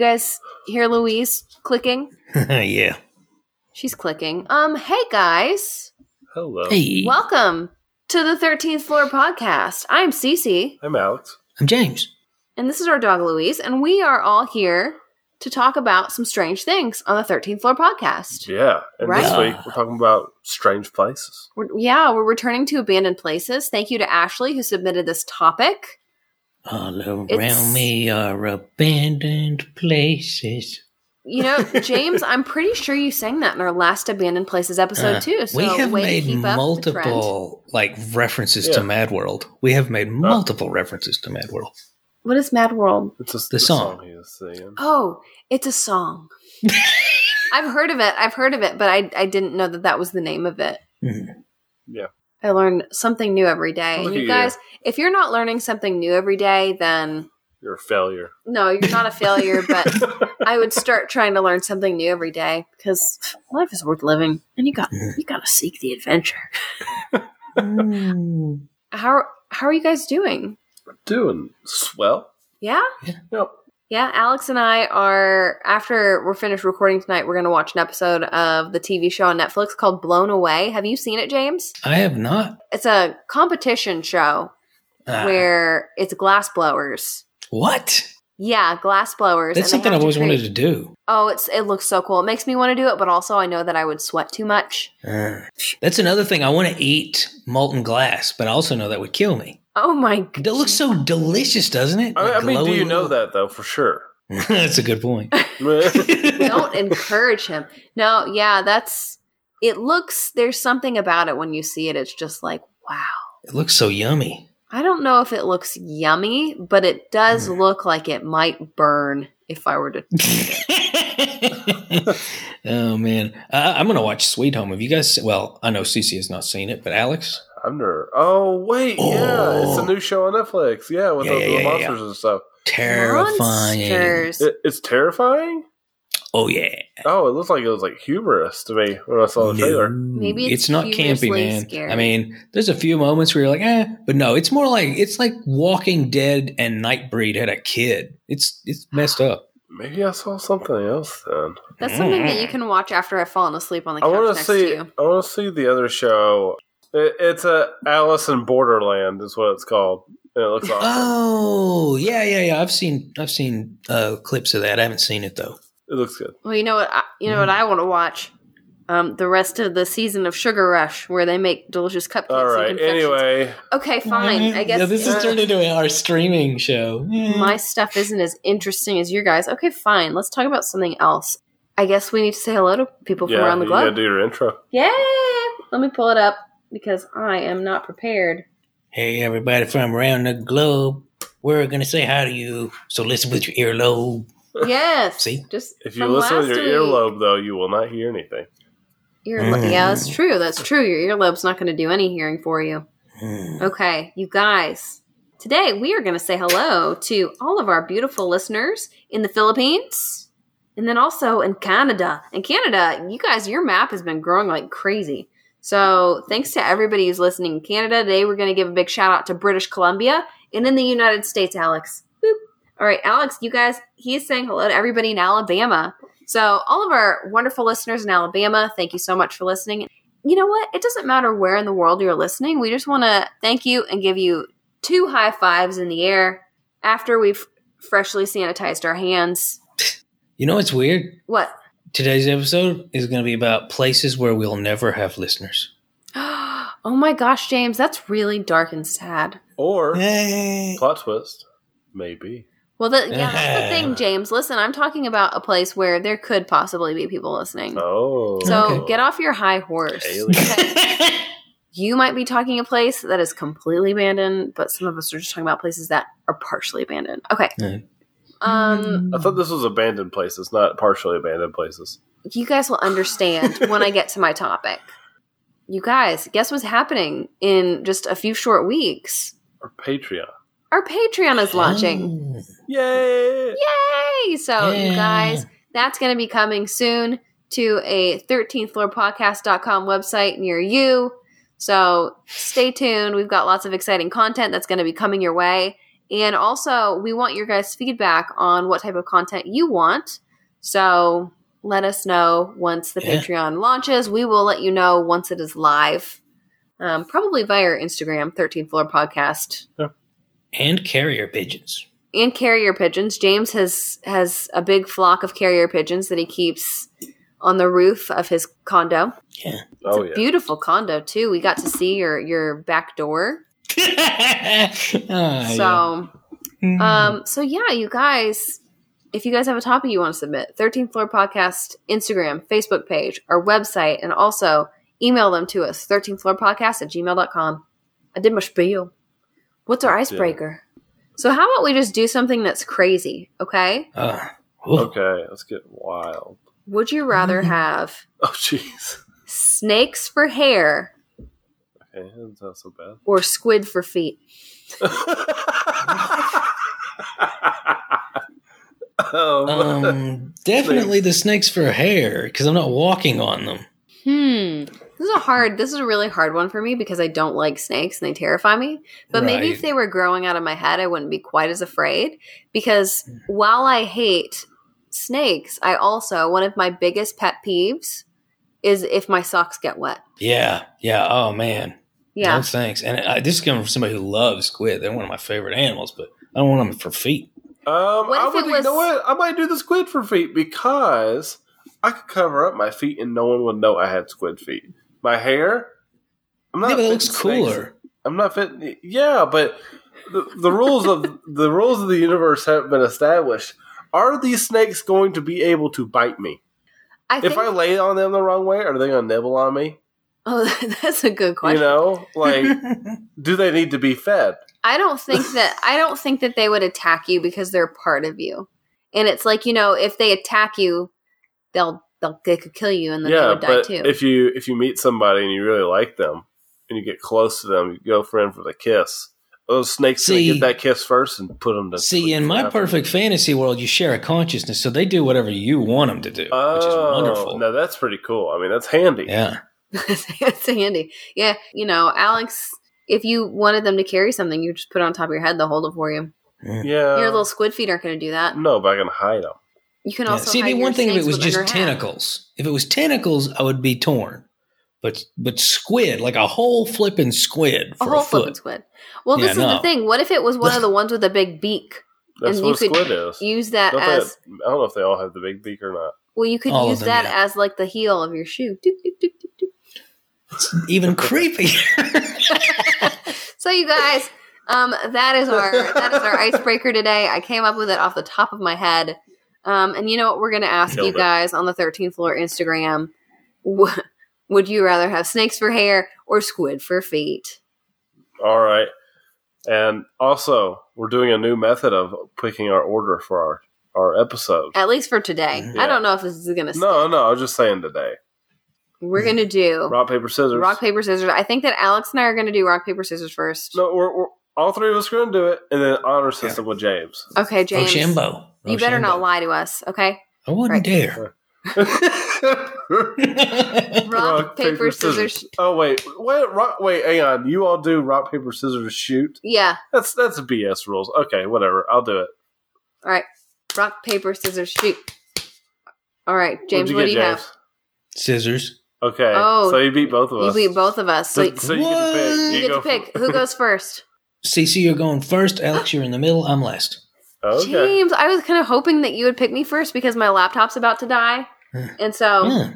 Do you guys hear Louise clicking? yeah. She's clicking. Um, hey guys. Hello. Hey, Welcome to the 13th Floor Podcast. I'm Cece, I'm Alex. I'm James. and this is our dog Louise, and we are all here to talk about some strange things on the 13th Floor Podcast. Yeah. And this week we're talking about strange places. We're, yeah, we're returning to abandoned places. Thank you to Ashley who submitted this topic. All around It's- me are abandoned places. You know, James, I'm pretty sure you sang that in our last abandoned places episode Uh, too. So we have made keep up the trend. multiple like references Yeah. to Mad World. We have made multiple references to Mad World. What is Mad World? It's a, The song. he was singing. Oh, it's a song. I've heard of it. I've heard of it, but I I didn't know that that was the name of it. Mhm. Yeah. I learn something new every day. And at you you. guys, if you're not learning something new every day, then You're a failure. no, you're not a failure. but I would start trying to learn something new every day because life is worth living, and you got you got to seek the adventure. Mm. How how are you guys doing? Doing swell. Yeah. Yep. Yeah, Alex and I are after we're finished recording tonight, we're going to watch an episode of the TV show on Netflix called Blown Away. Have you seen it, James? I have not. It's a competition show Ah, where it's glass blowers. what? Yeah, glass blowers. That's something I've always create- wanted to do. Oh, it's it looks so cool. It makes me want to do it, but also I know that I would sweat too much. Ah. that's another thing. I want to eat molten glass, but I also know that would kill me. Oh my god. It looks so delicious, doesn't it? I, I mean, do you know that though for sure? that's a good point. Don't encourage him. No, yeah, that's it looks there's something about it when you see it. It's just like, wow. It looks so yummy. I don't know if it looks yummy, but it does Mm. look like it might burn if I were to. oh man, I, I'm gonna watch Sweet Home. Have you guys? Well, I know Cece has not seen it, but Alex. I've never. Oh wait, yeah, it's a Oh. new show on Netflix. Yeah, with Yeah, the, yeah, the yeah, yeah, monsters and stuff. Terrifying. Monsters. It, it's terrifying. Oh yeah. Oh, it looks like it was like humorous to me when I saw the trailer. Maybe it's it's, not campy, man. scary. I mean, there's a few moments where you're like, eh, but no, it's more like it's like Walking Dead and Nightbreed had a kid. It's it's messed up. Maybe I saw something else then. That's something that you can watch after I've fallen asleep on the I couch want next to to see. you. I want to see the other show. It, it's a Alice in Borderland is what it's called. And it looks awesome. Oh yeah, yeah, yeah. I've seen I've seen uh, clips of that. I haven't seen it though. it looks good. Well, you know what? I, you know what I want to watch. Um, the rest of the season of Sugar Rush, where they make delicious cupcakes. All and Anyway, okay, fine. I guess Yeah, this has uh, turned into our streaming show. my stuff isn't as interesting as your guys. Okay, fine. Let's talk about something else. I guess we need to say hello to people from yeah, around the you gotta globe. do your intro. Yeah, let me pull it up because I am not prepared. Hey, everybody from around the globe. We're going to say hi to you. So listen with your earlobe. Yes. See? just If you listen with your week. earlobe, though, you will not hear anything. Earlo- Mm. Yeah, that's true. That's true. Your earlobe's not going to do any hearing for you. Hmm. Okay, you guys. Today we are going to say hello to all of our beautiful listeners in the Philippines and then also in Canada. In Canada, you guys, your map has been growing like crazy. So thanks to everybody who's listening in Canada. Today we're going to give a big shout out to British Columbia and in the United States, Alex. Boop. All right, Alex, you guys, he's saying hello to everybody in Alabama. So all of our wonderful listeners in Alabama, thank you so much for listening you know what? It doesn't matter where in the world you're listening. We just want to thank you and give you two high fives in the air after we've freshly sanitized our hands. You know what's weird? What? Today's episode is going to be about places where we'll never have listeners. oh my gosh, James, that's really dark and sad. Or Hey. plot twist, maybe. Well, the, yeah, that's the thing, James. Listen, I'm talking about a place where there could possibly be people listening. Oh, So Okay. get off your high horse. You might be talking a place that is completely abandoned, but some of us are just talking about places that are partially abandoned. Okay. Yeah. Um, I thought this was abandoned places, not partially abandoned places. you guys will understand when I get to my topic. You guys, guess what's happening in just a few short weeks? Or Patreon. Our Patreon is launching. Yay! Yay! So, you guys, that's going to be coming soon to a 13thfloorpodcast.com website near you. So, stay tuned. We've got lots of exciting content that's going to be coming your way. And also, we want your guys' feedback on what type of content you want. So let us know once the Yeah. Patreon launches. We will let you know once it is live, um, probably via Instagram, 13th Floor Podcast. And carrier pigeons. And carrier pigeons. James has has a big flock of carrier pigeons that he keeps on the roof of his condo. Yeah. Oh yeah. Beautiful condo too. We got to see your your back door. Ah, So yeah. Um, so yeah, you guys, if you guys have a topic you want to submit, 13th Floor Podcast, Instagram, Facebook page, our website, and also email them to us, 13th Floor Podcast at gmail.com. I did my spiel. What's our icebreaker? So how about we just do something that's crazy, okay? Uh. Okay, let's get wild. Would you rather have Oh jeez. snakes for hair Okay, that doesn't so bad. or squid for feet? um, Um, definitely the snakes for hair because I'm not walking on them. Hmm. This is a hard. This is a really hard one for me because I don't like snakes and they terrify me. But maybe if they were growing out of my head, I wouldn't be quite as afraid. Because while I hate snakes, I also one of my biggest pet peeves is if my socks get wet. Yeah, yeah. Oh man, Yeah. no thanks. And I, this is coming from somebody who loves squid. They're one of my favorite animals, but I don't want them for feet. Um, What I would, it you know what? I might do the squid for feet because I could cover up my feet and no one would know I had squid feet. My hair, I'm not. Yeah, but it fitting looks snakes. cooler. I'm not fitting. Yeah, but the, the rules of the rules of the universe have been established. Are these snakes going to be able to bite me I think. if I lay on them the wrong way? Are they going to nibble on me? oh, that's a good question. You know, like, do they need to be fed? I don't think that I don't think that they would attack you because they're part of you. And it's like, you know, if they attack you, they'll they'll they could kill you and then they yeah, would die but too. if you if you meet somebody and you really like them and you get close to them, you go for in for the kiss. Those snakes gonna See- get that kiss first and put them to See, sleep in my forever. perfect fantasy world, you share a consciousness, so they do whatever you want them to do, which is Oh, wonderful. No, that's pretty cool. I mean, that's handy. Yeah, it's handy. Yeah, you know, Alex, if you wanted them to carry something, you just put it on top of your head, they'll hold it for you. Yeah. your little squid feet aren't going to do that. no, but I can hide them. You can Yeah. also See, it'd hide be your one thing if it was just under hat. tentacles. If it was tentacles, I would be torn. But but squid, like a whole flipping squid A whole a, flipping squid. Well, Yeah, this is the thing. What if it was one of the ones with a big beak? That's And what you a could squid is. Use that Don't as have- I don't know if they all have the big beak or not. well. You could All use them, that yeah. as like the heel of your shoe. Doop, doop, doop, doop, doop. It's even creepier. So you guys, um, that is our that is our icebreaker today. I came up with it off the top of my head. Um, and you know what we're going to ask Killed you it. guys on the 13th floor Instagram? Wh- Would you rather have snakes for hair or squid for feet? All right. And also, we're doing a new method of picking our order for our, our episode. At least for today. Mhm. I don't know if this is going to. No, no, I was just saying today. We're going to do Rock, paper, scissors. rock paper scissors. I think that Alex and I are going to do rock paper scissors first. No, we're, we're all three of us are going to do it, and then honor system with James. Okay, James. Rochambeau. You better Rochambeau. not lie to us, okay? I wouldn't Right. dare. Rock, paper, scissors. Oh wait, wait, rock, wait, hang on. You all do rock, paper, scissors, shoot. Yeah. That's that's BS rules. Okay, whatever. I'll do it. All right. Rock, paper, scissors, shoot. All right, James, what do you have? Scissors. Okay. Oh, so you beat both of us. You beat both of us. So So, so you get to pick. What? you get go to pick. Who goes first? Cece, you're going first. Alex, you're in the middle. I'm last. okay. James, I was kind of hoping that you would pick me first because my laptop's about to die. And so Yeah.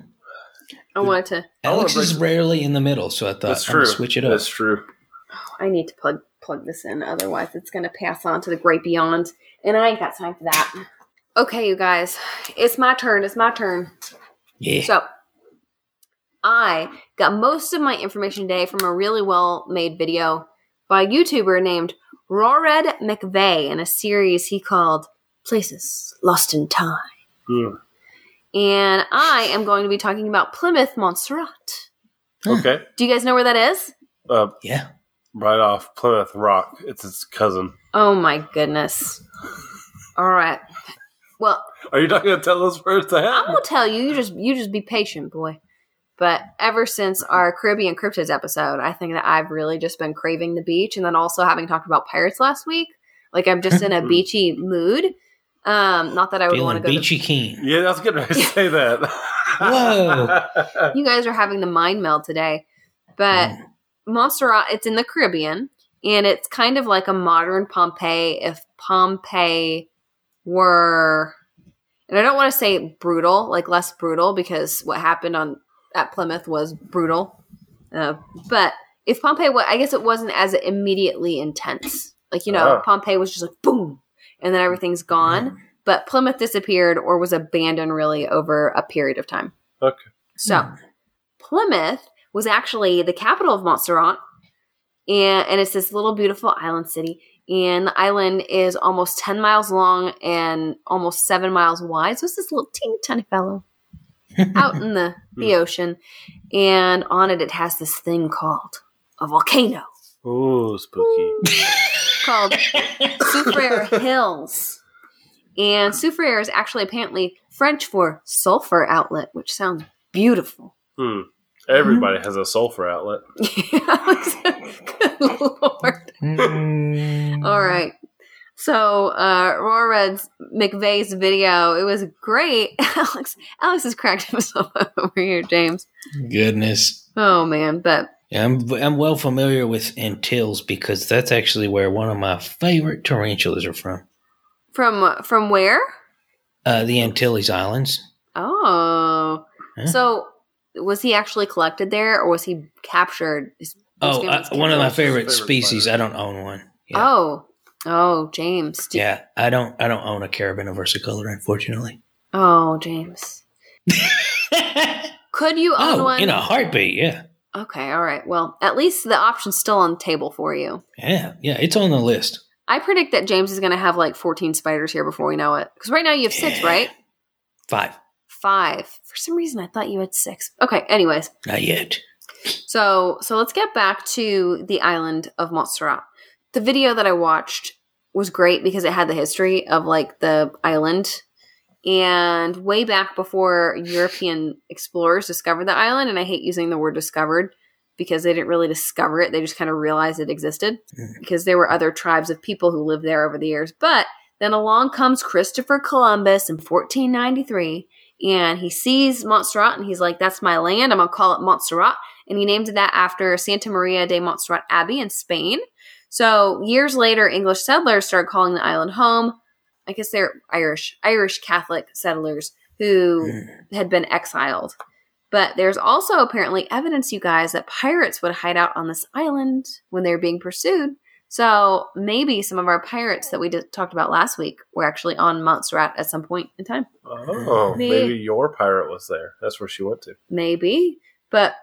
I wanted to wanna Alex is rarely in the middle, so I thought That's I'm true. switch it up. That's true. I need to plug plug this in, otherwise it's gonna pass on to the great beyond. And I ain't got time for that. Okay, you guys. It's my turn. It's my turn. yeah. So, I got most of my information today from a really well made video by a YouTuber named Rored McVeigh in a series he called Places Lost in Time. Hmm. And I am going to be talking about Plymouth, Montserrat. Okay. Do you guys know where that is? Uh, yeah. right off Plymouth Rock. It's its cousin. Oh my goodness. All right. Well, Are you not going to tell us where it's at? I'm gonna tell you. You just you just be patient, boy. But ever since our Caribbean cryptids episode, I think that I've really just been craving the beach, and then also having talked about pirates last week, Like I'm just in a beachy mood. Um, not that I would want to go. beachy keen. Yeah, that's good to say that. Whoa. You guys are having the mind meld today, but Mm. Montserrat, it's in the Caribbean, and it's kind of like a modern Pompeii if Pompeii were, and I don't want to say brutal, like less brutal, because what happened on at Plymouth was brutal. Uh, but if Pompeii, wa- I guess it wasn't as immediately intense. Like you know, Oh. Pompeii was just like boom, and then everything's gone. But Plymouth disappeared or was abandoned really over a period of time. okay. So Plymouth was actually the capital of Montserrat, and, and it's this little beautiful island city. And the island is almost 10 miles long and almost seven miles wide. So it's this little teeny tiny fellow out in the, hmm. the ocean. And on it, it has this thing called a volcano Ooh, spooky. Called Soufriere Hills. And Soufriere is actually apparently French for sulfur outlet, which sounds beautiful. Hmm. Everybody has a sulfur outlet. Good lord. Mm. All right. So, uh, Rored's McVeigh's video, it was great. Alex, Alex is cracking himself up over here, James. Goodness. Oh man, but Yeah, I'm I'm well familiar with Antilles because that's actually where one of my favorite tarantulas are from. from from where? Uh, the Antilles Islands. Oh, Huh? so was he actually collected there, or was he captured? His- his Oh, family uh, was one of my favorite Favorite species. spider. I don't own one. Yeah. Oh, oh, James. Do- Yeah, I don't. I don't own a Caribena versicolor, unfortunately. Oh, James. Could you own oh, one? in a heartbeat. Yeah, okay, all right. Well, at least the option's still on the table for you. yeah, yeah. It's on the list. I predict that James is going to have like 14 spiders here before we know it. Because right now you have six, right? Five. Five. For some reason, I thought you had six. Okay. Anyways, Not yet. so so let's get back to the island of Montserrat. The video that I watched was great because it had the history of like the island and way back before European explorers discovered the island. And I hate using the word discovered because they didn't really discover it; they just kind of realized it existed because there were other tribes of people who lived there over the years. But then along comes Christopher Columbus in 1493, and he sees Montserrat, and he's like, "That's my land. I'm gonna call it Montserrat." And he named that after Santa Maria de Montserrat Abbey in Spain. So years later, English settlers started calling the island home. I guess they're Irish, Irish Catholic settlers who had been exiled. But there's also apparently evidence, you guys, that pirates would hide out on this island when they were being pursued. So maybe some of our pirates that we did, talked about last week were actually on Montserrat at some point in time. Uh-huh. Oh, Me. maybe your pirate was there. That's where she went to. Maybe. But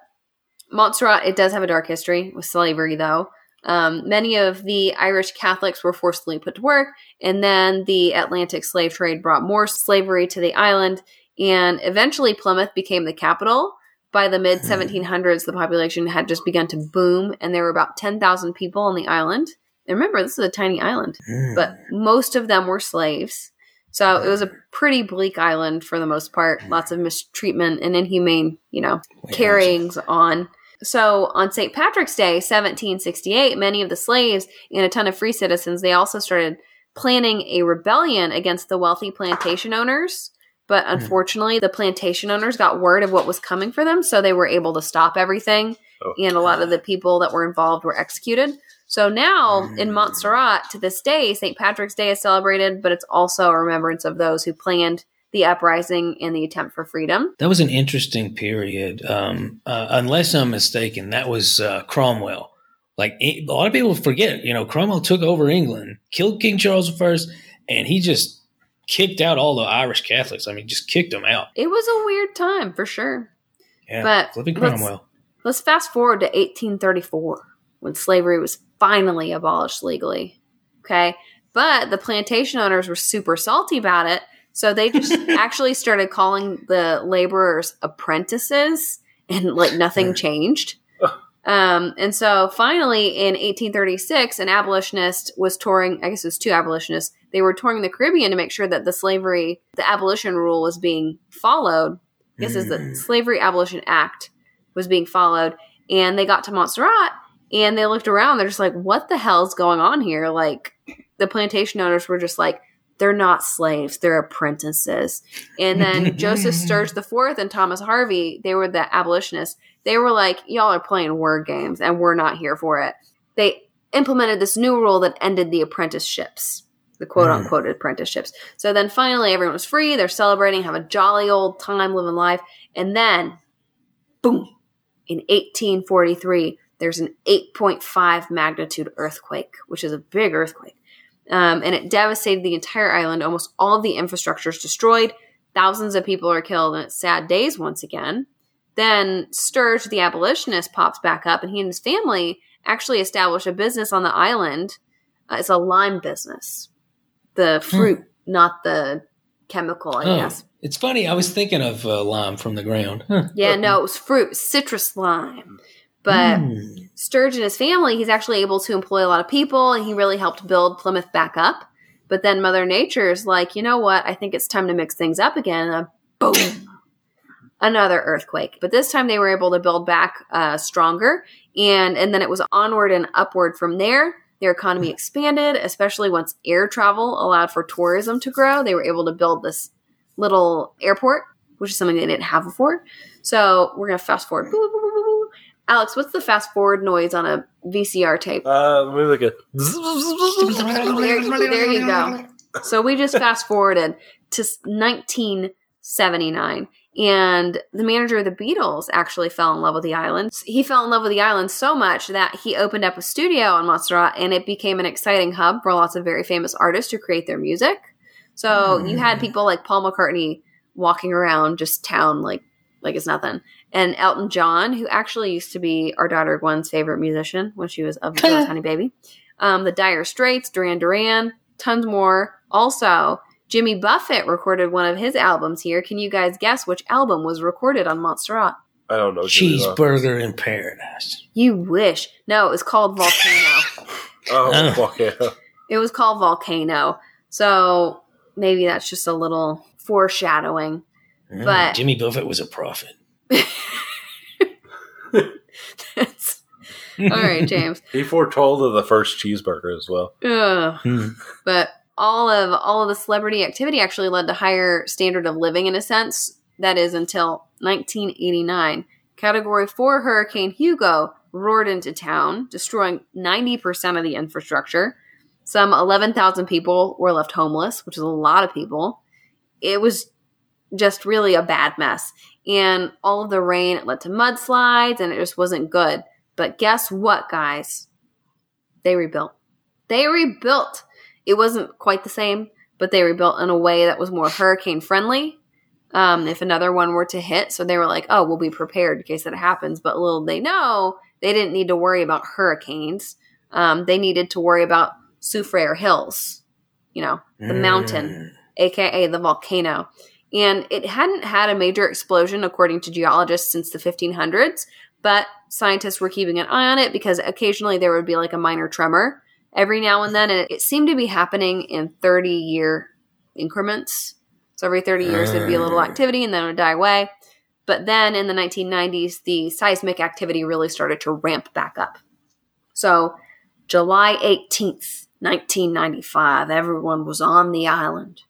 Montserrat, it does have a dark history with slavery, though. Um, many of the Irish Catholics were forcibly put to work, and then the Atlantic slave trade brought more slavery to the island, and eventually Plymouth became the capital. By the mid 1700s, the population had just begun to boom, and there were about 10,000 people on the island. And remember, this is a tiny island, Mm. but most of them were slaves. So it was a pretty bleak island for the most part. Lots of mistreatment and inhumane, you know, carryings on. So on St. Patrick's Day, 1768, many of the slaves and a ton of free citizens, they also started planning a rebellion against the wealthy plantation owners. But unfortunately, the plantation owners got word of what was coming for them, so they were able to stop everything, Oh. and a lot of the people that were involved were executed. So now in Mm. Montserrat, to this day, St. Patrick's Day is celebrated, but it's also a remembrance of those who planned the uprising and the attempt for freedom. That was an interesting period. Um, uh, unless I'm mistaken, that was uh, Cromwell. Like a lot of people forget, you know, Cromwell took over England, killed King Charles I, and he just kicked out all the Irish Catholics. I mean, just kicked them out. It was a weird time for sure. Yeah, But flipping let's- Cromwell. Let's fast forward to 1834 when slavery was finally abolished legally. Okay. But the plantation owners were super salty about it. So they just actually started calling the laborers apprentices and like nothing changed. Um, and so finally in 1836, an abolitionist was touring, I guess it was two abolitionists, they were touring the Caribbean to make sure that the slavery, the abolition rule was being followed. I guess it's the Mm. Slavery Abolition Act was being followed. And they got to Montserrat and they looked around. They're just like, what the hell's going on here? Like, the plantation owners were just like, they're not slaves, they're apprentices. And then Joseph Sturge IV and Thomas Harvey, they were the abolitionists. They were like, y'all are playing word games and we're not here for it. They implemented this new rule that ended the apprenticeships, the quote mm. unquote apprenticeships. So then finally everyone was free. They're celebrating, have a jolly old time living life. And then, boom, in 1843, there's an 8.5 magnitude earthquake, which is a big earthquake. Um, and it devastated the entire island. Almost all of the infrastructure is destroyed. Thousands of people are killed, and it's sad days once again. Then Sturge, the abolitionist, pops back up, and he and his family actually establish a business on the island. Uh, it's a lime business, the fruit, not the chemical, I Oh, guess. It's funny. I was thinking of uh, lime from the ground. Huh. Yeah, no, it was fruit, citrus lime. But Mm. Sturge and his family, he's actually able to employ a lot of people and he really helped build Plymouth back up. But then Mother Nature's like, you know what? I think it's time to mix things up again. And boom, another earthquake. But this time they were able to build back uh, stronger. And, and then it was onward and upward from there. Their economy expanded, especially once air travel allowed for tourism to grow. They were able to build this little airport, which is something they didn't have before. So we're going to fast forward. Alex, what's the fast forward noise on a VCR tape? Uh, let me look at. There, there you go. So we just fast forwarded to 1979. And the manager of the Beatles actually fell in love with the island. He fell in love with the island so much that he opened up a studio on Montserrat and it became an exciting hub for lots of very famous artists to create their music. So you had people like Paul McCartney walking around just town like like it's nothing. And Elton John, who actually used to be our daughter Gwen's favorite musician when she was a little tiny baby. Um, the Dire Straits, Duran Duran, tons more. Also, Jimmy Buffett recorded one of his albums here. Can you guys guess which album was recorded on Montserrat? I don't know. Jimmy Buffett. Cheeseburger in paradise. You wish. No, it was called Volcano. Oh, fuck yeah. it was called Volcano. So maybe that's just a little foreshadowing. Mm, But- Jimmy Buffett was a prophet. That's- all right, James. He foretold of the first cheeseburger as well. Ugh. Hmm. but all of all of the celebrity activity actually led to higher standard of living in a sense that is until 1989 category 4 hurricane hugo roared into town destroying 90% of the infrastructure some 11,000 people were left homeless which is a lot of people it was just really a bad mess and all of the rain it led to mudslides and it just wasn't good but guess what guys they rebuilt they rebuilt it wasn't quite the same, but they rebuilt in a way that was more hurricane friendly. Um, if another one were to hit, so they were like, "Oh, we'll be prepared in case that happens." But little they know, they didn't need to worry about hurricanes. Um, they needed to worry about Soufriere Hills, you know, the mountain, Mm. aka the volcano. And it hadn't had a major explosion, according to geologists, since the 1500s. But scientists were keeping an eye on it because occasionally there would be like a minor tremor every now and then. And it seemed to be happening in 30 year increments. So every 30 years there'd be a little ah. activity and then it would die away. But then in the 1990s, the seismic activity really started to ramp back up. So July 18th, 1995, everyone was on the island,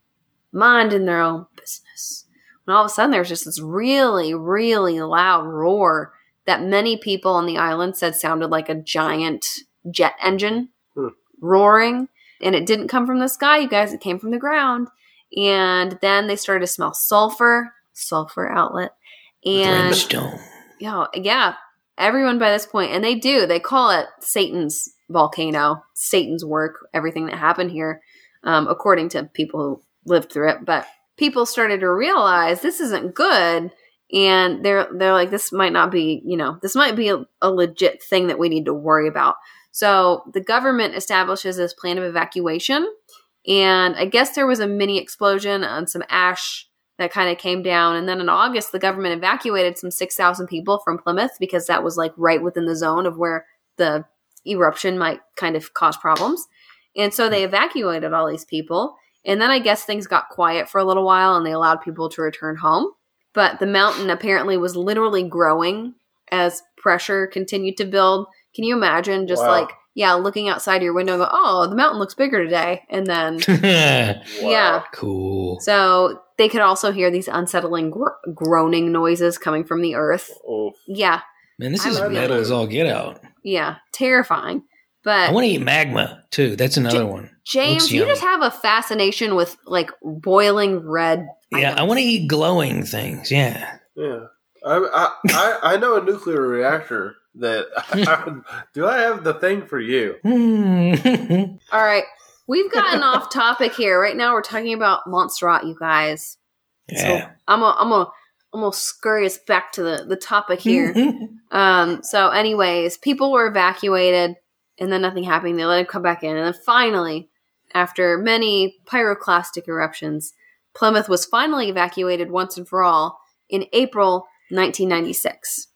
minding their own business. And all of a sudden, there was just this really, really loud roar that many people on the island said sounded like a giant jet engine Hmm. roaring. And it didn't come from the sky, you guys, it came from the ground. And then they started to smell sulfur, sulfur outlet. And Brimstone. yeah, yeah, everyone by this point, and they do, they call it Satan's volcano, Satan's work, everything that happened here, um, according to people who lived through it. But people started to realize this isn't good, and they're they're like, this might not be, you know, this might be a, a legit thing that we need to worry about. So the government establishes this plan of evacuation, and I guess there was a mini explosion and some ash that kind of came down. And then in August, the government evacuated some 6,000 people from Plymouth because that was like right within the zone of where the eruption might kind of cause problems. And so they evacuated all these people. And then I guess things got quiet for a little while and they allowed people to return home. But the mountain apparently was literally growing as pressure continued to build. Can you imagine just Wow. like yeah, looking outside your window and go, oh, the mountain looks bigger today. And then, yeah. cool. So they could also hear these unsettling gro- groaning noises coming from the earth. Oh, Yeah, Man, this I is would be metal like- as all get out. yeah, terrifying. But I want to eat magma too. That's another Ja- one. James, you just have a fascination with like boiling red. Yeah, I want to eat glowing things. Yeah. yeah. I, I, I, I know a nuclear reactor that. do I have the thing for you? Hmm. All right, we've gotten off topic here. Right now, we're talking about Montserrat, you guys. yeah. So I'm gonna, I'm gonna, I'm gonna scurry us back to the the topic here. Um, so, anyways, people were evacuated, and then nothing happened. They let him come back in, and then finally, after many pyroclastic eruptions, Plymouth was finally evacuated once and for all in April 1996.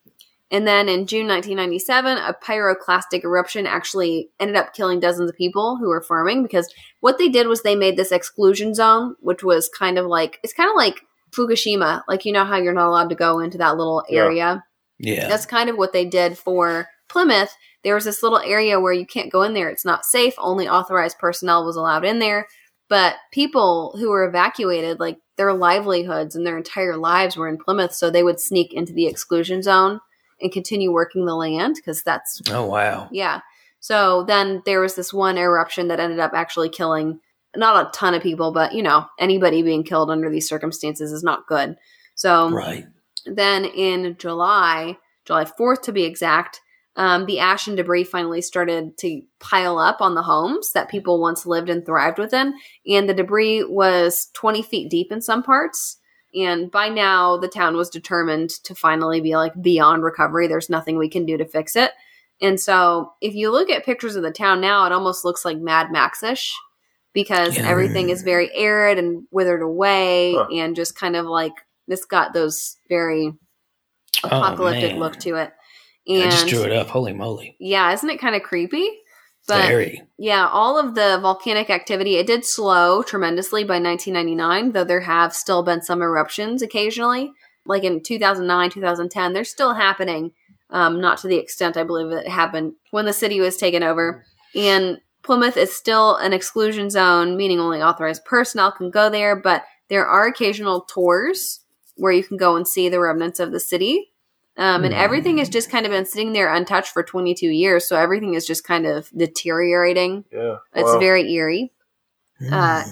And then in June 1997, a pyroclastic eruption actually ended up killing dozens of people who were farming because what they did was they made this exclusion zone, which was kind of like it's kind of like Fukushima, like you know how you're not allowed to go into that little Yeah. area. yeah. That's kind of what they did for Plymouth. There was this little area where you can't go in there. It's not safe. Only authorized personnel was allowed in there. But people who were evacuated, like their livelihoods and their entire lives were in Plymouth, so they would sneak into the exclusion zone and continue working the land because that's Oh wow. yeah. So then there was this one eruption that ended up actually killing not a ton of people, but you know, anybody being killed under these circumstances is not good. So Right. then in July, July 4th to be exact, um, the ash and debris finally started to pile up on the homes that people once lived and thrived within. And the debris was 20 feet deep in some parts. And by now, the town was determined to finally be like beyond recovery. There's nothing we can do to fix it. And so, if you look at pictures of the town now, it almost looks like Mad Max ish because Yeah. everything is very arid and withered away Huh. and just kind of like it's got those very Oh, apocalyptic man. look to it. I just drew it up. Holy moly. yeah, isn't it kind of creepy? But Very. yeah, all of the volcanic activity it did slow tremendously by 1999, though there have still been some eruptions occasionally. Like in 2009, 2010, they're still happening. Um, not to the extent I believe it happened when the city was taken over. And Plymouth is still an exclusion zone, meaning only authorized personnel can go there, but there are occasional tours where you can go and see the remnants of the city. Um, and Hmm. everything has just kind of been sitting there untouched for 22 years, so everything is just kind of deteriorating. Yeah. It's Wow. very eerie. Uh,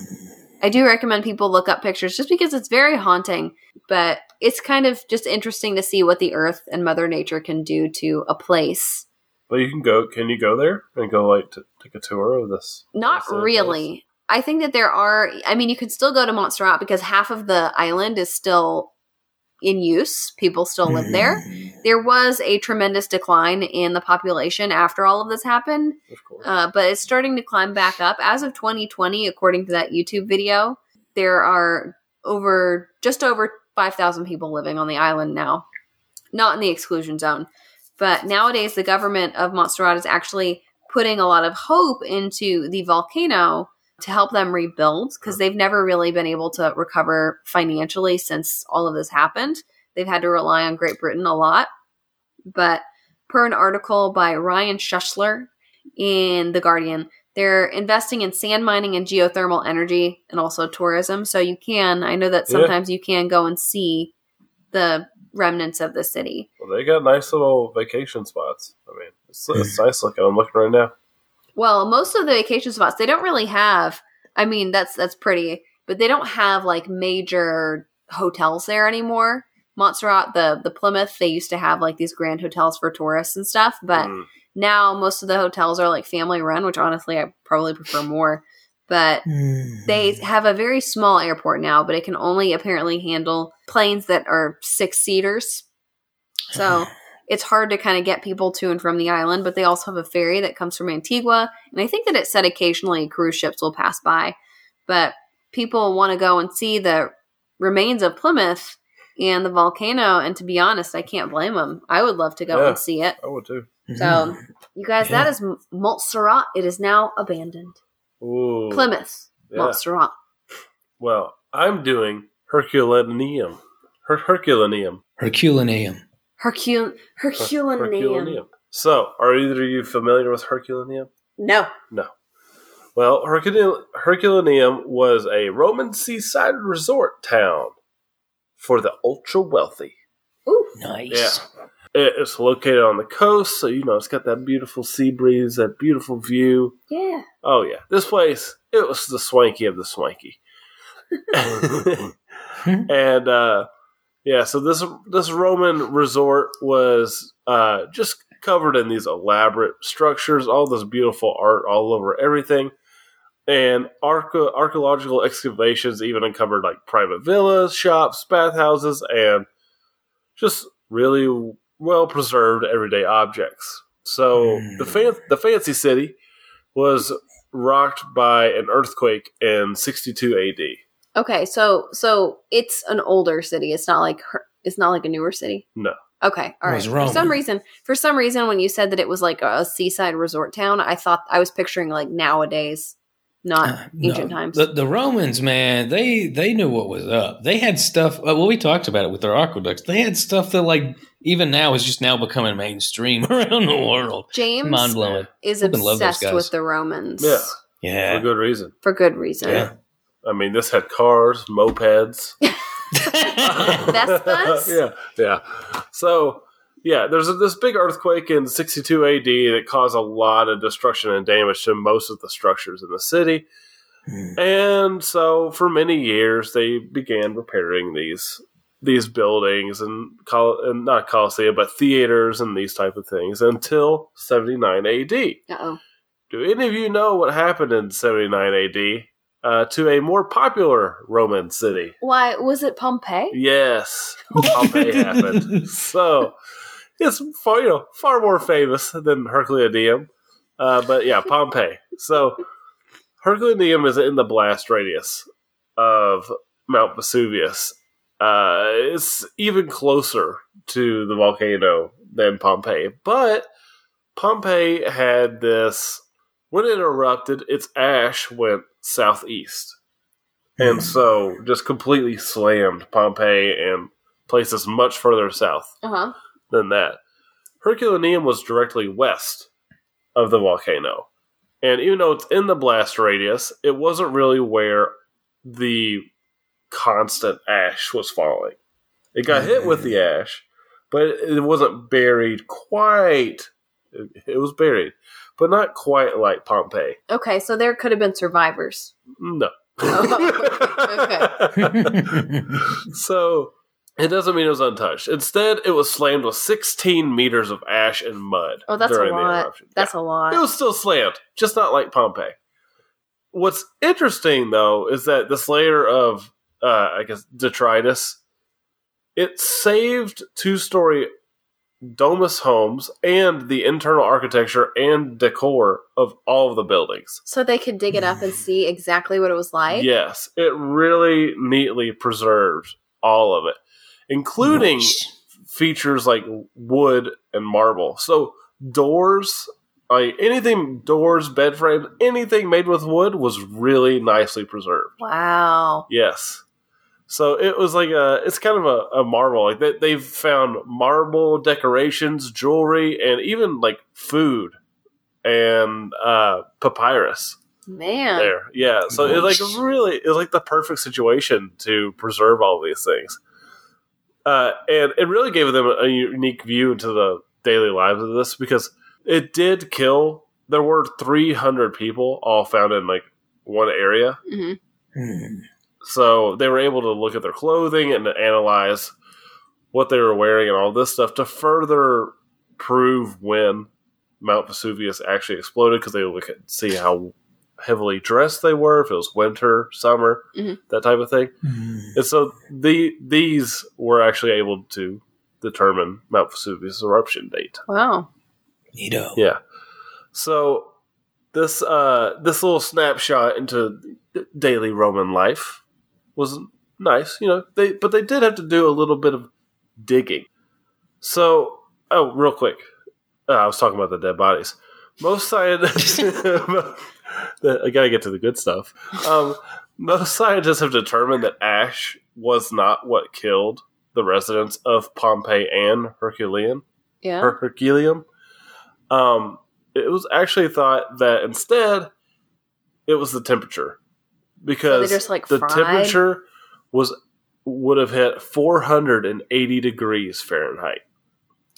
I do recommend people look up pictures just because it's very haunting, but it's kind of just interesting to see what the earth and Mother Nature can do to a place. But you can go. Can you go there and go like to take a tour of this? Not really. I think that there are, I mean, you can still go to Montserrat because half of the island is still in use. People still live there. There was a tremendous decline in the population after all of this happened. Of course. uh, but it's starting to climb back up. As of 2020, according to that YouTube video, there are over just over 5,000 people living on the island now, not in the exclusion zone. But nowadays, the government of Montserrat is actually putting a lot of hope into the volcano to help them rebuild because they've never really been able to recover financially since all of this happened. They've had to rely on Great Britain a lot. But per an article by Ryan Schussler in The Guardian, they're investing in sand mining and geothermal energy and also tourism. So you can, I know that Yeah. sometimes you can go and see the remnants of the city. well, they got nice little vacation spots. I mean, it's, it's nice looking. I'm looking right now. Well, most of the vacation spots they don't really have. I mean, that's that's pretty, but they don't have like major hotels there anymore. Montserrat, the the Plymouth, they used to have like these grand hotels for tourists and stuff, but Mm. now most of the hotels are like family run, which honestly I probably prefer more. But they have a very small airport now, but it can only apparently handle planes that are six seaters. So it's hard to kind of get people to and from the island, but they also have a ferry that comes from Antigua. And I think that it said occasionally cruise ships will pass by. But people want to go and see the remains of Plymouth and the volcano. And to be honest, I can't blame them. I would love to go Yeah. and see it. I would too. So, you guys, Yeah. that is Montserrat. It is now abandoned. Ooh. Plymouth, Yeah. Montserrat. Well, I'm doing Herculaneum. Her- Herculaneum. Herculaneum. Hercule, Her- Herculaneum. Herculaneum. So, are either of you familiar with Herculaneum? No. No. Well, Hercul- Herculaneum was a Roman seaside resort town for the ultra wealthy. Ooh. Nice. Yeah. It's located on the coast, so you know it's got that beautiful sea breeze, that beautiful view. Yeah. Oh yeah, this place it was the swanky of the swanky. and uh, yeah, so this this Roman resort was uh, just covered in these elaborate structures, all this beautiful art all over everything, and arche- archaeological excavations even uncovered like private villas, shops, bathhouses, and just really well preserved everyday objects. So the fan- the fancy city was rocked by an earthquake in 62 AD. Okay, so so it's an older city. It's not like her, it's not like a newer city. No. Okay, all It For some reason, for some reason, when you said that it was like a seaside resort town, I thought I was picturing like nowadays, not Uh, ancient no. times. The, the Romans, man, they they knew what was up. They had stuff. uh, Well, we talked about it with their aqueducts. They had stuff that, like, even now is just now becoming mainstream around the world. James Mind blowing. is Flippin' obsessed with the Romans. Yeah. yeah, For Yeah. good reason. for good reason. Yeah. I mean, this had cars, mopeds. Vespas? yeah, yeah. So, yeah, there's a, this big earthquake in 62 AD that caused a lot of destruction and damage to most of the structures in the city. Hmm. And so, for many years, they began repairing these these buildings and, col- and not Colosseum, but theaters and these type of things until 79 AD. Uh oh. Do any of you know what happened in 79 AD uh, to a more popular Roman city? Why was it Pompeii? Yes, Pompeii happened. So it's far, you know, far more famous than Herculaneum. Uh, but yeah, Pompeii. So Herculaneum is in the blast radius of Mount Vesuvius. Uh, it's even closer to the volcano than Pompeii. But Pompeii had this, when it erupted, its ash went southeast. And so just completely slammed Pompeii and places much further south Uh huh. than that. Herculaneum was directly west of the volcano. And even though it's in the blast radius, it wasn't really where the constant ash was falling. It got hit with the ash, but it wasn't buried quite. It, it was buried, but not quite like Pompeii. Okay, so there could have been survivors. No. Okay. so it doesn't mean it was untouched. Instead, it was slammed with 16 meters of ash and mud. Oh, that's a during the lot. eruption. That's a lot. It was still slammed, just not like Pompeii. What's interesting though is that this layer of, uh, I guess, detritus, it saved two-story domus homes and the internal architecture and decor of all of the buildings. so they could dig it up and see exactly what it was like. Yes, it really neatly preserved all of it, including Nice. features like wood and marble. So doors, like anything, doors, bed frames, anything made with wood was really nicely preserved. Wow. Yes. So it was like a, it's kind of a, a marvel. Like they, they've found marble decorations, jewelry, and even like food and uh, papyrus Man. there. Yeah. So it like Nice. really it's like the perfect situation to preserve all these things. Uh, and it really gave them a unique view into the daily lives of this because it did kill. There were 300 people all found in like one area. hmm Hmm. So they were able to look at their clothing and to analyze what they were wearing and all this stuff to further prove when Mount Vesuvius actually exploded because they would look at see how heavily dressed they were, if it was winter, summer, Mhm. that type of thing. Hmm. And so the these were actually able to determine Mount Vesuvius' eruption date. Wow. Neato. Yeah. So this uh this little snapshot into daily Roman life was nice, you know. They but they did have to do a little bit of digging. So, oh, real quick, uh, I was talking about the dead bodies. Most scientists, I gotta get to the good stuff. Um, most scientists have determined that ash was not what killed the residents of Pompeii and Herculean. Yeah. Her- Herculaneum. Um, it was actually thought that instead it was the temperature because just, like, the fried? temperature was would have hit 480 degrees Fahrenheit.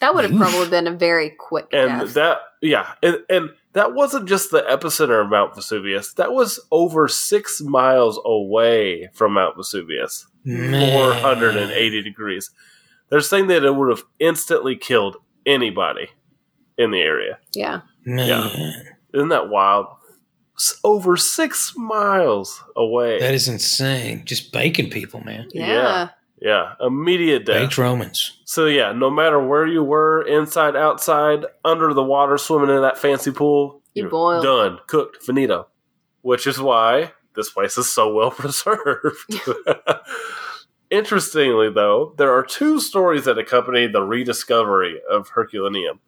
That would have Oof. probably been a very quick And death. that yeah, and, and that wasn't just the epicenter of Mount Vesuvius. That was over 6 miles away from Mount Vesuvius. Man. 480 degrees. They're saying that it would have instantly killed anybody in the area. yeah. Man, Isn't that wild? S- over six miles away. that is insane. Just baking people, man. Yeah. Yeah. yeah, immediate death. Baked Romans. So yeah, no matter where you were, inside, outside, under the water, swimming in that fancy pool, You you're boiled. done, cooked, finito. Which is why this place is so well preserved. Interestingly, though, there are two stories that accompany the rediscovery of Herculaneum.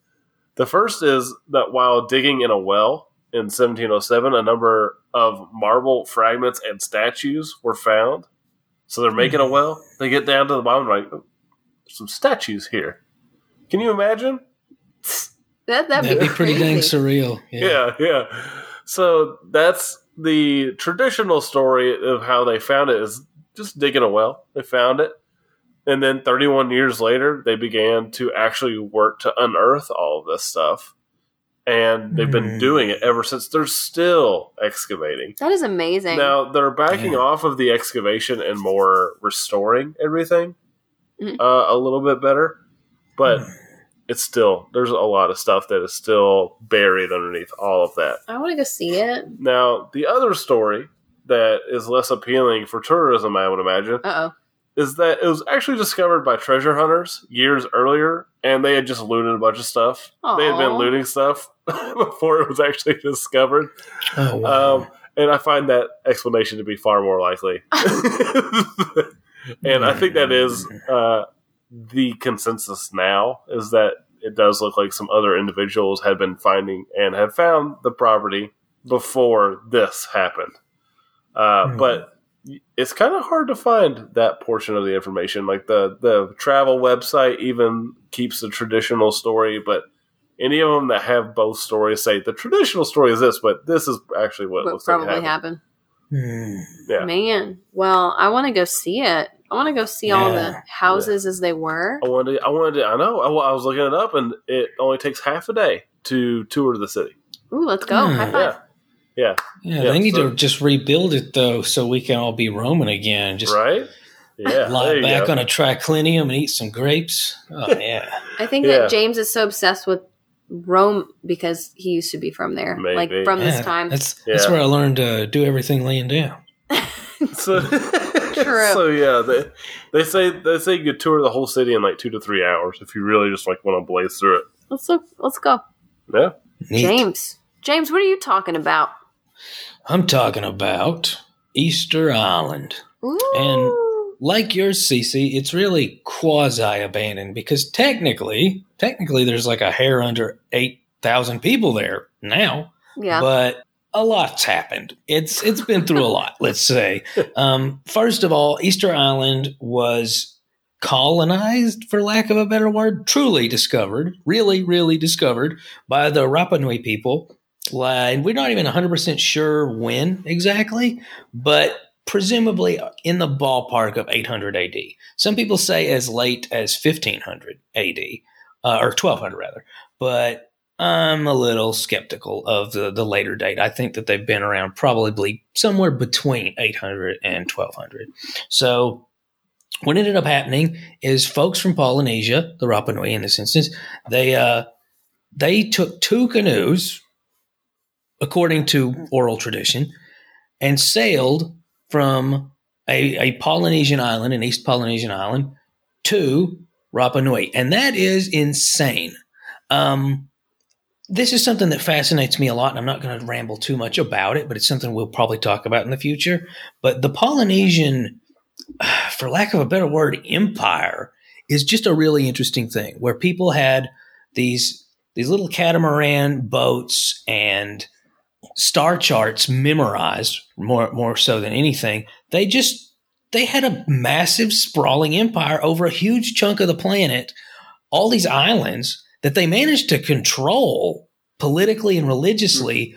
The first is that while digging in a well in 1707, a number of marble fragments and statues were found. So they're making a mm-hmm. well. They get down to the bottom, like, "Oh, there's some statues here. Can you imagine? That, that'd, That'd be pretty dang crazy. surreal. Yeah, yeah. So that's the traditional story of how they found it is just digging a well. They found it. And then 31 years later, they began to actually work to unearth all of this stuff. And they've been Hmm. doing it ever since. They're still excavating. That is amazing. Now, they're backing Yeah. off of the excavation and more restoring everything Mhm. uh, a little bit better. But Hmm. it's still, there's a lot of stuff that is still buried underneath all of that. I want to go see it. Now, the other story that is less appealing for tourism, I would imagine, Uh oh. is that it was actually discovered by treasure hunters years earlier, and they had just looted a bunch of stuff. They had been looting stuff before it was actually discovered. Oh, wow. Um, and I find that explanation to be far more likely. and I think that is uh, the consensus now is that it does look like some other individuals had been finding and had found the property before this happened. Uh, Hmm. But it's kind of hard to find that portion of the information. Like the the travel website even keeps the traditional story, but any of them that have both stories say the traditional story is this, but this is actually what, What looks probably like happened. happened. Hmm. Yeah. Man. Well, I want to go see it. I want to go see all the houses as they were. I wanted, I wanted, to, I know, I, I was looking it up, and it only takes half a day to tour the city. Ooh, let's go. Hmm. High five. Yeah, Yeah, Yeah, they need so- to just rebuild it though, so we can all be Roman again. Just right. Yeah, lie back go. on a triclinium and eat some grapes. Oh yeah, I think Yeah. that James is so obsessed with Rome because he used to be from there. Maybe. Like from Yeah, this time. That's that's where I learned to do everything laying down. So, True. so yeah, they, they say they say you could tour the whole city in like two to three hours if you really just like want to blaze through it. Let's look. Let's go. Yeah, Neat. James. James, what are you talking about? I'm talking about Easter Island. Ooh. Like yours, Cece, it's really quasi abandoned because technically, technically, there's like a hair under eight thousand people there now. yeah. but a lot's happened. It's it's been through a lot. Let's say. Um, first of all, Easter Island was colonized, for lack of a better word, truly discovered, really, really discovered by the Rapa Nui people. Like, and we're not even 100% sure when exactly, but presumably in the ballpark of 800 AD. Some people say as late as 1500 AD, uh, or 1200 rather. But I'm a little skeptical of the, the later date. I think that they've been around probably somewhere between 800 and 1200. So, what ended up happening is folks from Polynesia, the Rapa Nui in this instance, they uh, they took two canoes, according to oral tradition, and sailed from a, a Polynesian island, an East Polynesian island, to Rapa Nui, and that is insane. Um, this is something that fascinates me a lot, and I'm not going to ramble too much about it, but it's something we'll probably talk about in the future. But the Polynesian, for lack of a better word, empire is just a really interesting thing where people had these these little catamaran boats and star charts memorized more more so than anything. They just they had a massive sprawling empire over a huge chunk of the planet, all these islands that they managed to control politically and religiously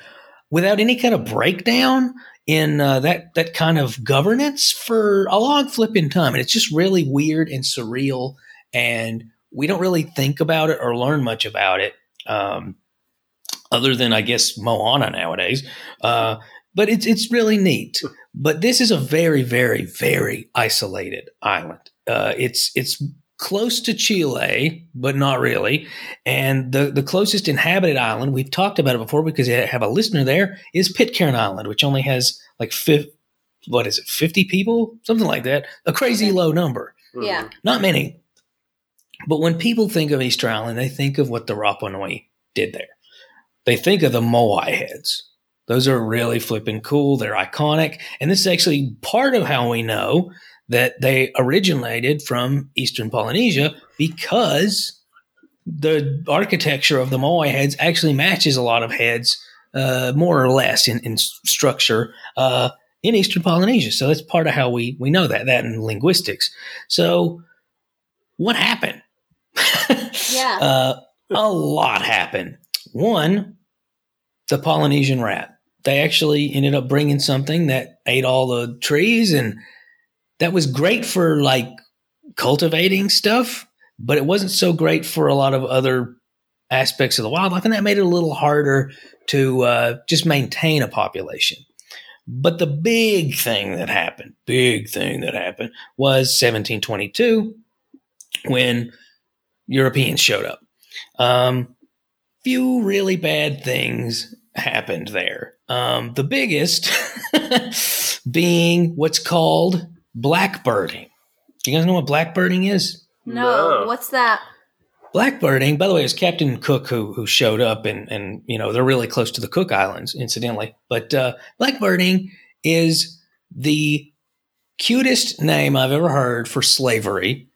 without any kind of breakdown in uh, that that kind of governance for a long flipping time, and it's just really weird and surreal, and we don't really think about it or learn much about it, um, other than I guess Moana nowadays. Uh, but it's it's really neat. But this is a very very very isolated island. Uh, it's it's close to Chile, but not really. And the, the closest inhabited island, we've talked about it before because I have a listener there, is Pitcairn Island, which only has like, fi- what is it, 50 people? Something like that. A crazy Okay. low number. Mhm. Yeah. Not many. But when people think of Easter Island, they think of what the Rapa Nui did there. They think of the Moai heads. Those are really flipping cool. They're iconic. And this is actually part of how we know that they originated from Eastern Polynesia because the architecture of the Moai heads actually matches a lot of heads, uh, more or less in, in structure, uh, in Eastern Polynesia. So that's part of how we, we know that, that in linguistics. So what happened? Yeah. Uh, a lot happened. One, the Polynesian rat. They actually ended up bringing something that ate all the trees, and that was great for like cultivating stuff, but it wasn't so great for a lot of other aspects of the wildlife, and that made it a little harder to uh, just maintain a population. But the big thing that happened, big thing that happened was 1722 when Europeans showed up. Um, few really bad things happened there. Um, the biggest being what's called blackbirding. Do you guys know what blackbirding is? no, No. what's that? Blackbirding, by the way, is Captain Cook who who showed up, and and you know they're really close to the Cook Islands, incidentally. But uh, blackbirding is the cutest name I've ever heard for slavery.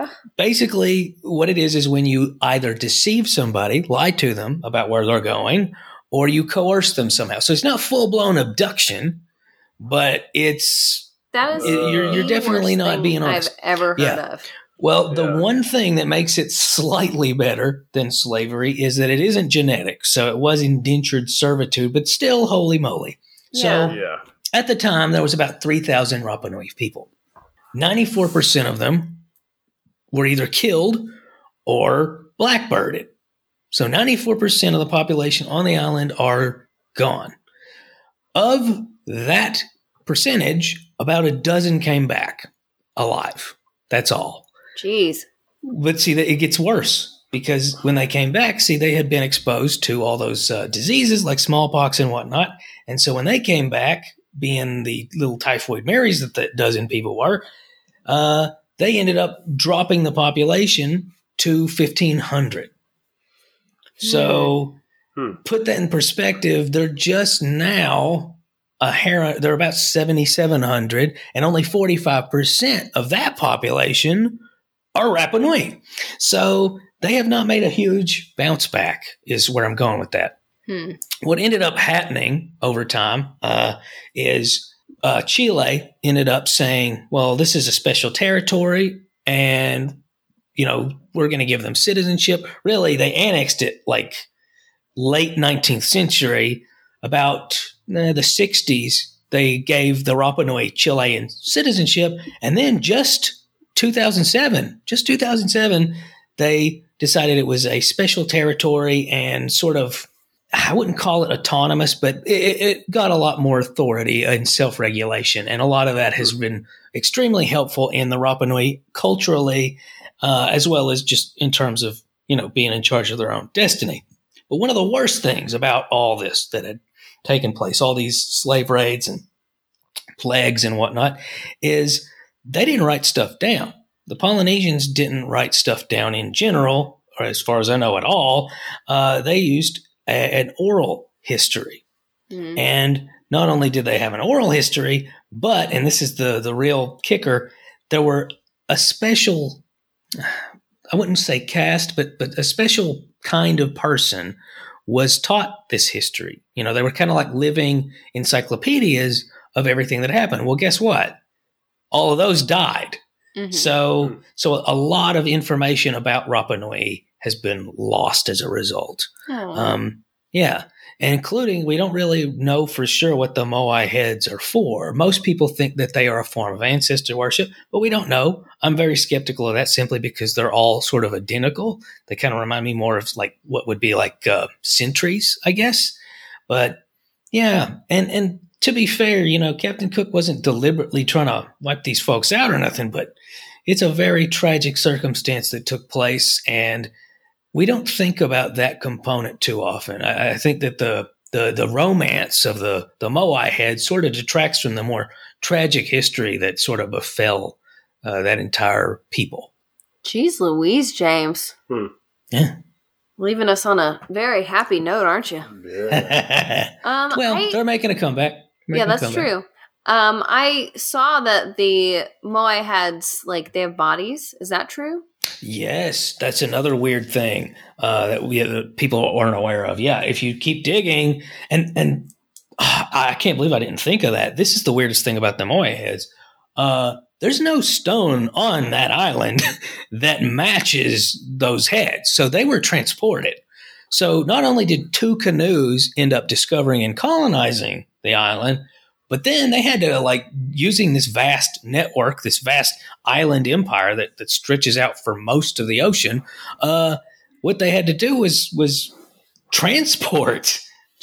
Ugh. Basically, what it is is when you either deceive somebody, lie to them about where they're going, or you coerce them somehow. So it's not full blown abduction, but it's That is You're- you're definitely worst not thing being I've ever heard Yeah. of. Well, the one thing that makes it slightly better than slavery is that it isn't genetic. So it was indentured servitude, but still, holy moly. So Yeah. Yeah. at the time, there was about 3,000 Rapa Nui people. 94% of them were either killed or blackbirded. So 94% of the population on the island are gone. Of that percentage, about a dozen came back alive. That's all. Jeez. But see, it gets worse because when they came back, see, they had been exposed to all those uh, diseases like smallpox and whatnot. And so when they came back, being the little typhoid Marys that the dozen people were, uh, they ended up dropping the population to 1,500. So Hmm. put that in perspective, they're just now a hair, they're about 7,700, and only 45% of that population are Rapa Nui. So they have not made a huge bounce back, is where I'm going with that. Hmm. What ended up happening over time uh, is uh, Chile ended up saying, well, this is a special territory and, you know, we're going to give them citizenship. Really, they annexed it like late 19th century, about uh, the 60s. They gave the Rapa Nui Chilean citizenship. And then just 2007, just 2007, they decided it was a special territory and sort of I wouldn't call it autonomous, but it, it got a lot more authority and self regulation. And a lot of that has been extremely helpful in the Rapa Nui culturally, uh, as well as just in terms of, you know, being in charge of their own destiny. But one of the worst things about all this that had taken place, all these slave raids and plagues and whatnot, is they didn't write stuff down. The Polynesians didn't write stuff down in general, or as far as I know at all. Uh, they used a, an oral history. Hmm. And not only did they have an oral history, but, and this is the, the real kicker, there were a special, I wouldn't say caste, but, but a special kind of person was taught this history. You know, they were kind of like living encyclopedias of everything that happened. Well, guess what? All of those died. Mhm. So, so a lot of information about Rapa Nui has been lost as a result. Oh. Um, Yeah. Including, we don't really know for sure what the Moai heads are for. Most people think that they are a form of ancestor worship, but we don't know. I'm very skeptical of that simply because they're all sort of identical. They kind of remind me more of like what would be like uh, sentries, I guess. But yeah, and and to be fair, you know, Captain Cook wasn't deliberately trying to wipe these folks out or nothing, but it's a very tragic circumstance that took place, and we don't think about that component too often. I, I think that the the the romance of the the Moai head sort of detracts from the more tragic history that sort of befell uh, that entire people. Jeez Louise, James. Hmm. Yeah. Leaving us on a very happy note, aren't you? Yeah. Um, well, I- they're making a comeback. Making yeah, that's comeback. true. Um, I saw that the Moai heads, like, they have bodies. Is that true? Yes, that's another weird thing uh, that we that people aren't aware of. Yeah, if you keep digging, and and ah, I can't believe I didn't think of that. This is the weirdest thing about the heads. Uh, there's no stone on that island that matches those heads, so they were transported. So not only did two canoes end up discovering and colonizing the island, but then they had to like using this vast network, this vast island empire that, that stretches out for most of the ocean. Uh, what they had to do was was transport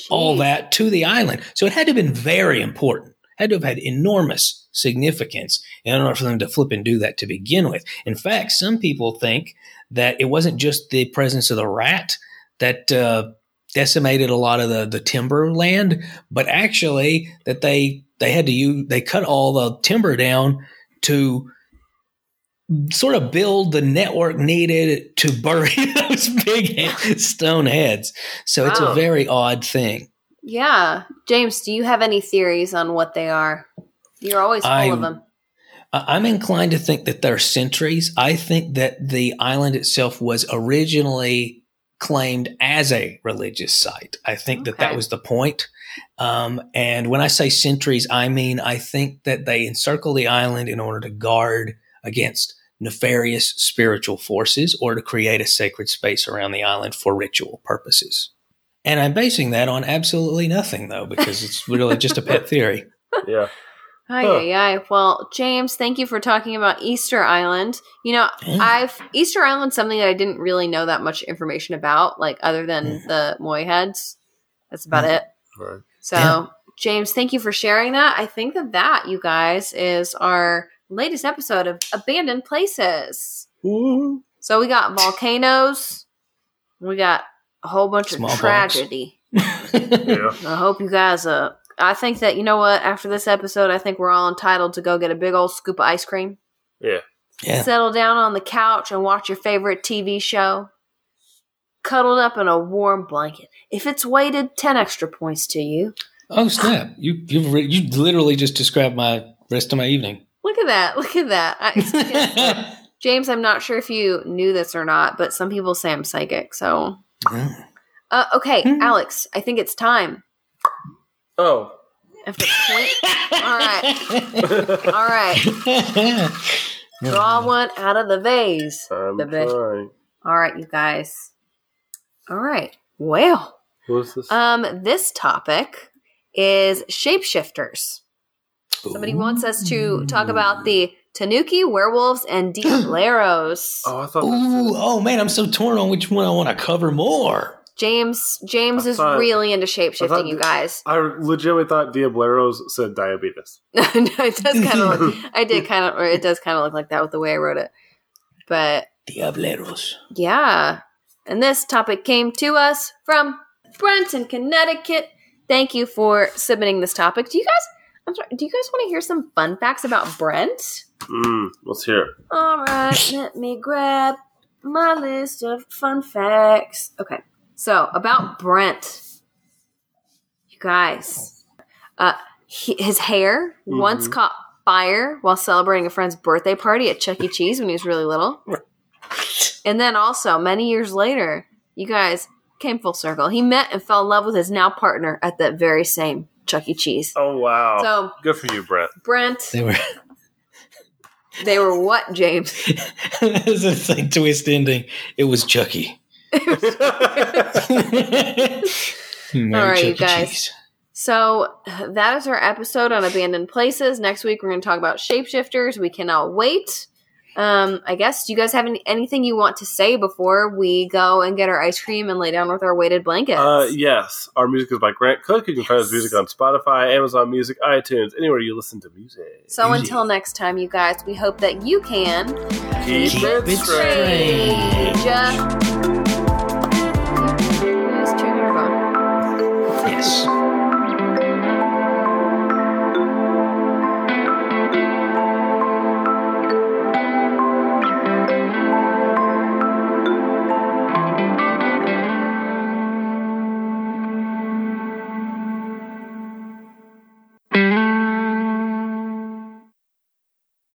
all that to the island. So it had to have been very important. Had to have had enormous significance in order for them to flip and do that to begin with. In fact, some people think that it wasn't just the presence of the rat that uh, decimated a lot of the, the timber land, but actually that they they had to use they cut all the timber down to sort of build the network needed to bury those big stone heads. So it's a oh. very odd thing. Yeah. James, do you have any theories on what they are? You're always full I- of them. I'm inclined to think that they're sentries. I think that the island itself was originally claimed as a religious site. I think that that was the point. Um, and when I say sentries, I mean I think that they encircle the island in order to guard against nefarious spiritual forces or to create a sacred space around the island for ritual purposes. And I'm basing that on absolutely nothing, though, because it's really just a pet theory. yeah. Ay, Huh. ay, ay. Well, James, thank you for talking about Easter Island. You know, Yeah. I've Easter Island's something that I didn't really know that much information about, like other than Mm. the Moai heads. That's about Mm. it. Right. So, Yeah. James, thank you for sharing that. I think that that, you guys, is our latest episode of Abandoned Places. Woo. So we got volcanoes, we got a whole bunch Smallpox. of tragedy. Yeah. I hope you guys. Uh, I think that you know what. After this episode, I think we're all entitled to go get a big old scoop of ice cream, Yeah. yeah. settle down on the couch, and watch your favorite TV show, cuddled up in a warm blanket. If it's weighted, ten extra points to you. Oh snap! You you've re- you literally just described my rest of my evening. Look at that! Look at that! I, James, I'm not sure if you knew this or not, but some people say I'm psychic. So, uh, okay, Hmm. Alex, I think it's time. Oh. After point, all right, all right. Draw one out of the vase. I'm The best. trying. All right, you guys. All right. Well, What's this? um, this topic is shapeshifters. Somebody wants us to talk about the Tanuki, werewolves, and diableros. oh, I thought. Ooh, oh man, I'm so torn on which one I want to cover more. James James I is thought- really into I thought shapeshifting, you guys. I legitimately thought Diableros said diabetes. No, it does kind of. Look, I did kind of, or it does kind of look like that with the way I wrote it. But Diableros. Yeah. And this topic came to us from Brenton, Connecticut. Thank you for submitting this topic. Do you guys I'm sorry, do you guys want to hear some fun facts about Brent? Mm, let's hear it. All right, let me grab my list of fun facts. Okay. So, about Brent. You guys. Uh he, his hair once Mhm. caught fire while celebrating a friend's birthday party at Chuck E. Cheese when he was really little. And then also, many years later, you guys came full circle. He met and fell in love with his now partner at that very same Chuck E. Cheese. Oh wow! So, Good for you, Brent. Brent, They were. they were what, James? It's a like twist ending. It was Chucky. All right, you guys. Cheese. So that is our episode on abandoned places. Next week we're going to talk about shapeshifters. We cannot wait. Um, I guess. Do you guys have any, anything you want to say before we go and get our ice cream and lay down with our weighted blankets? Uh, yes, our music is by Grant Cook. You can find his music on Spotify, Amazon Music, iTunes, anywhere you listen to music. so until next time, you guys, we hope that you can Keep, Keep it it strange. strange.